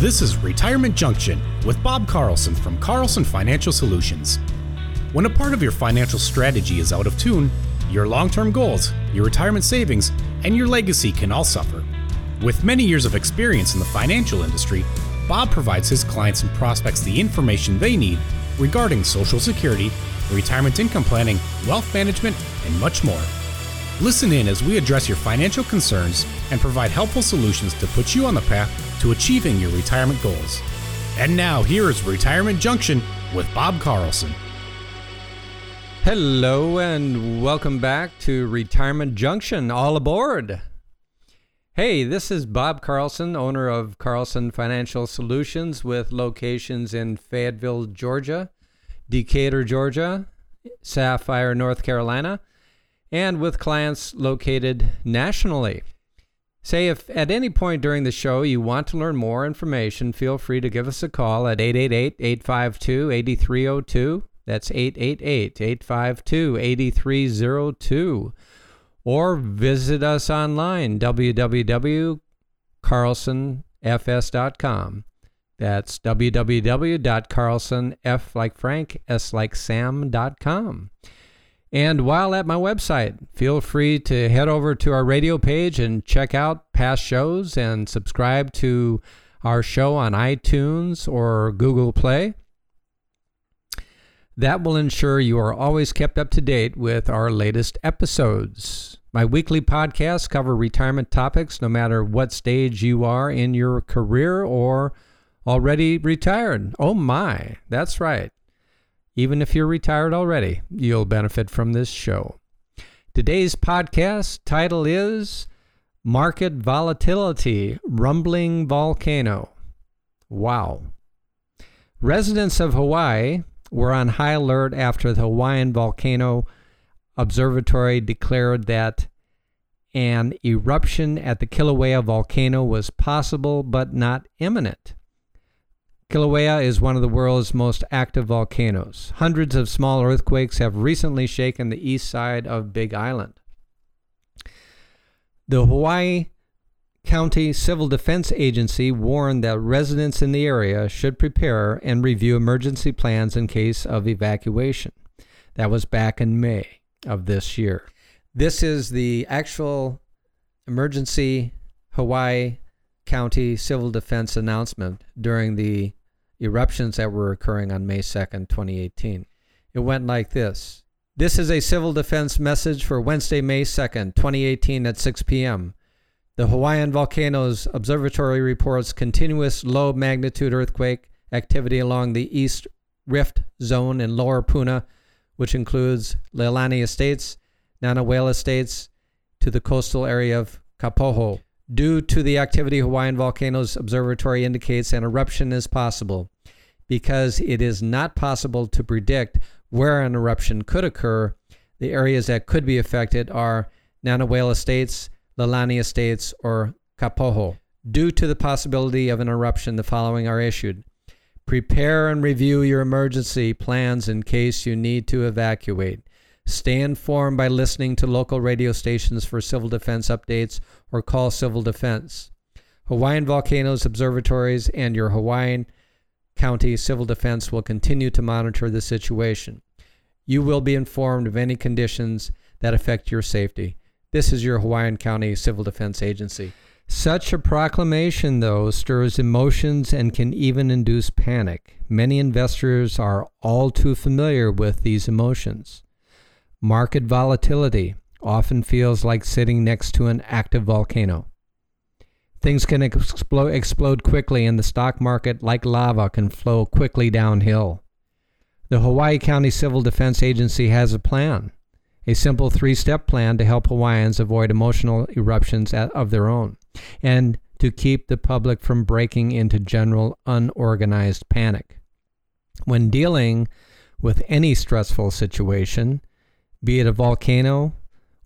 This is Retirement Junction with Bob Carlson from Carlson Financial Solutions. When a part of your financial strategy is out of tune, your long term goals, your retirement savings, and your legacy can all suffer. With many years of experience in the financial industry, Bob provides his clients and prospects the information they need regarding Social Security, retirement income planning, wealth management, and much more. Listen in as we address your financial concerns and provide helpful solutions to put you on the path to achieving your retirement goals. And now, here is Retirement Junction with Bob Carlson. Hello, and welcome back to Retirement Junction. All aboard. Hey, this is Bob Carlson, owner of Carlson Financial Solutions with locations in Fayetteville, Georgia, Decatur, Georgia, Sapphire, North Carolina and with clients located nationally. Say if at any point during the show you want to learn more information, feel free to give us a call at 888 852 8302. That's 888 852 8302. Or visit us online, www.carlsonfs.com. That's www.carlsonf like Frank, S like Sam.com. And while at my website, feel free to head over to our radio page and check out past shows and subscribe to our show on iTunes or Google Play. That will ensure you are always kept up to date with our latest episodes. My weekly podcasts cover retirement topics no matter what stage you are in your career or already retired. Oh my, that's right. Even if you're retired already, you'll benefit from this show. Today's podcast title is Market Volatility Rumbling Volcano. Wow. Residents of Hawaii were on high alert after the Hawaiian Volcano Observatory declared that an eruption at the Kilauea volcano was possible but not imminent. Kilauea is one of the world's most active volcanoes. Hundreds of small earthquakes have recently shaken the east side of Big Island. The Hawaii County Civil Defense Agency warned that residents in the area should prepare and review emergency plans in case of evacuation. That was back in May of this year. This is the actual emergency Hawaii County Civil Defense announcement during the eruptions that were occurring on May 2nd, 2018. It went like this This is a civil defense message for Wednesday, May 2nd, 2018 at 6 p.m. The Hawaiian Volcanoes Observatory reports continuous low magnitude earthquake activity along the East Rift Zone in Lower Puna, which includes Leilani Estates, Nanawale Estates, to the coastal area of Kapoho. Due to the activity, Hawaiian Volcanoes Observatory indicates an eruption is possible. Because it is not possible to predict where an eruption could occur, the areas that could be affected are Nanawale Estates, Leilani Estates, or Kapoho. Due to the possibility of an eruption, the following are issued. Prepare and review your emergency plans in case you need to evacuate. Stay informed by listening to local radio stations for civil defense updates or call civil defense. Hawaiian Volcanoes Observatories and your Hawaiian County Civil Defense will continue to monitor the situation. You will be informed of any conditions that affect your safety. This is your Hawaiian County Civil Defense Agency. Such a proclamation, though, stirs emotions and can even induce panic. Many investors are all too familiar with these emotions. Market volatility often feels like sitting next to an active volcano. Things can explode, explode quickly, and the stock market, like lava, can flow quickly downhill. The Hawaii County Civil Defense Agency has a plan, a simple three step plan to help Hawaiians avoid emotional eruptions of their own and to keep the public from breaking into general unorganized panic. When dealing with any stressful situation, be it a volcano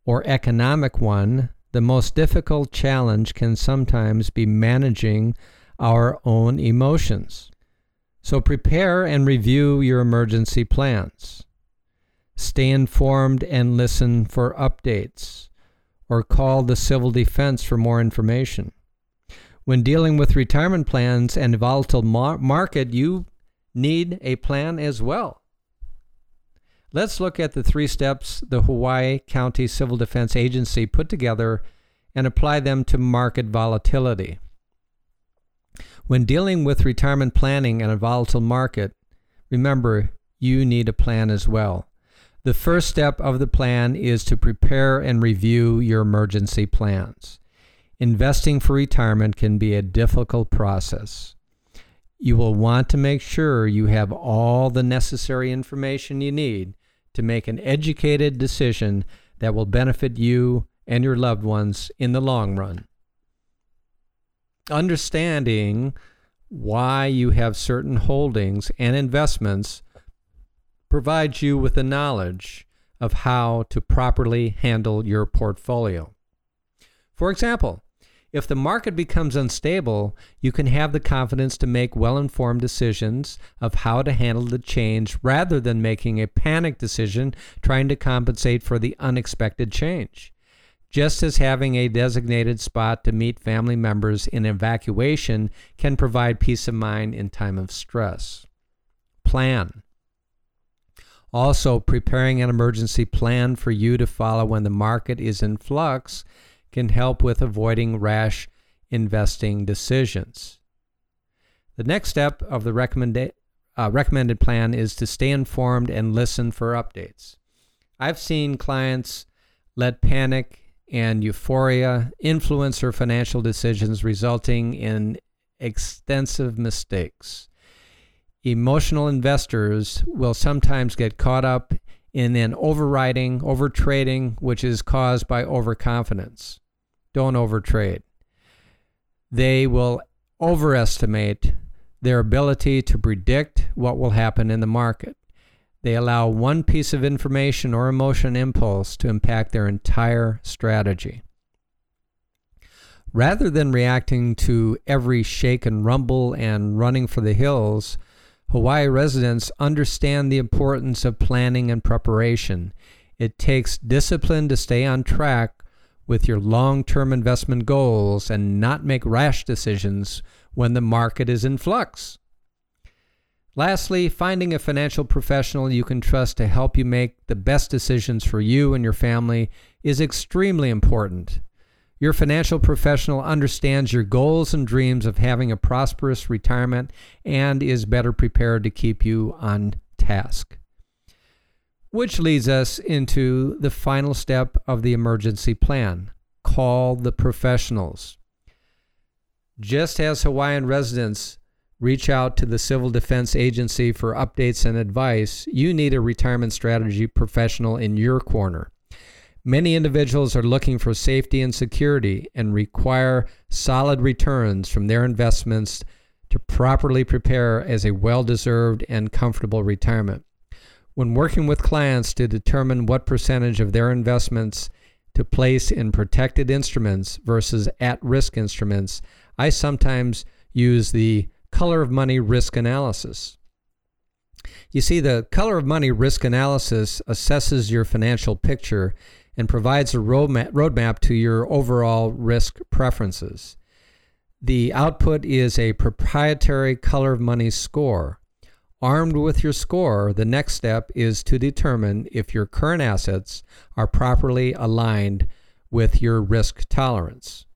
or economic one, the most difficult challenge can sometimes be managing our own emotions. So prepare and review your emergency plans. Stay informed and listen for updates, or call the Civil Defense for more information. When dealing with retirement plans and volatile mar- market, you need a plan as well. Let's look at the three steps the Hawaii County Civil Defense Agency put together and apply them to market volatility. When dealing with retirement planning in a volatile market, remember you need a plan as well. The first step of the plan is to prepare and review your emergency plans. Investing for retirement can be a difficult process. You will want to make sure you have all the necessary information you need to make an educated decision that will benefit you and your loved ones in the long run. Understanding why you have certain holdings and investments provides you with the knowledge of how to properly handle your portfolio. For example, if the market becomes unstable, you can have the confidence to make well informed decisions of how to handle the change rather than making a panic decision trying to compensate for the unexpected change. Just as having a designated spot to meet family members in evacuation can provide peace of mind in time of stress. Plan. Also, preparing an emergency plan for you to follow when the market is in flux can help with avoiding rash investing decisions. The next step of the recommenda- uh, recommended plan is to stay informed and listen for updates. I've seen clients let panic and euphoria influence their financial decisions, resulting in extensive mistakes. Emotional investors will sometimes get caught up in an overriding, overtrading, which is caused by overconfidence don't overtrade. They will overestimate their ability to predict what will happen in the market. They allow one piece of information or emotion impulse to impact their entire strategy. Rather than reacting to every shake and rumble and running for the hills, Hawaii residents understand the importance of planning and preparation. It takes discipline to stay on track with your long term investment goals and not make rash decisions when the market is in flux. Lastly, finding a financial professional you can trust to help you make the best decisions for you and your family is extremely important. Your financial professional understands your goals and dreams of having a prosperous retirement and is better prepared to keep you on task. Which leads us into the final step of the emergency plan call the professionals. Just as Hawaiian residents reach out to the Civil Defense Agency for updates and advice, you need a retirement strategy professional in your corner. Many individuals are looking for safety and security and require solid returns from their investments to properly prepare as a well deserved and comfortable retirement. When working with clients to determine what percentage of their investments to place in protected instruments versus at risk instruments, I sometimes use the color of money risk analysis. You see, the color of money risk analysis assesses your financial picture and provides a roadmap, roadmap to your overall risk preferences. The output is a proprietary color of money score Armed with your score, the next step is to determine if your current assets are properly aligned with your risk tolerance.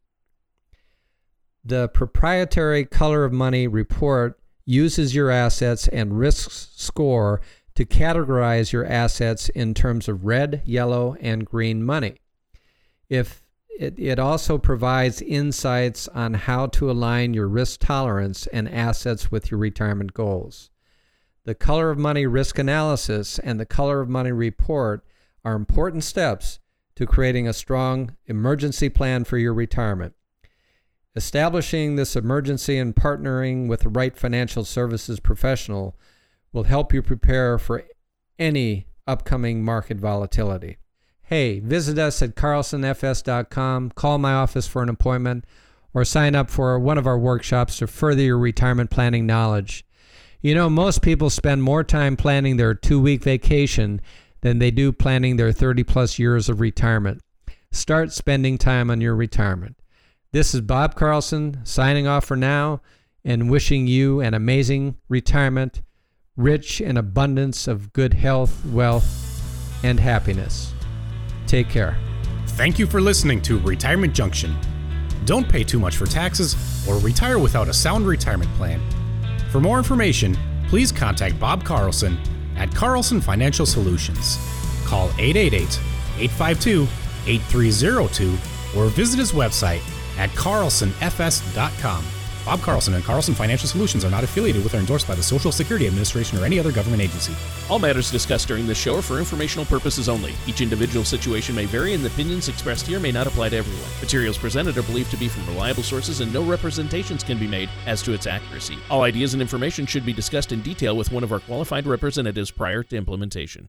The proprietary Color of Money report uses your assets and risks score to categorize your assets in terms of red, yellow, and green money. If it, it also provides insights on how to align your risk tolerance and assets with your retirement goals. The color of money risk analysis and the color of money report are important steps to creating a strong emergency plan for your retirement. Establishing this emergency and partnering with the right financial services professional will help you prepare for any upcoming market volatility. Hey, visit us at carlsonfs.com, call my office for an appointment, or sign up for one of our workshops to further your retirement planning knowledge. You know, most people spend more time planning their two week vacation than they do planning their 30 plus years of retirement. Start spending time on your retirement. This is Bob Carlson signing off for now and wishing you an amazing retirement, rich in abundance of good health, wealth, and happiness. Take care. Thank you for listening to Retirement Junction. Don't pay too much for taxes or retire without a sound retirement plan. For more information, please contact Bob Carlson at Carlson Financial Solutions. Call 888 852 8302 or visit his website at carlsonfs.com. Bob Carlson and Carlson Financial Solutions are not affiliated with or endorsed by the Social Security Administration or any other government agency. All matters discussed during this show are for informational purposes only. Each individual situation may vary, and the opinions expressed here may not apply to everyone. Materials presented are believed to be from reliable sources, and no representations can be made as to its accuracy. All ideas and information should be discussed in detail with one of our qualified representatives prior to implementation.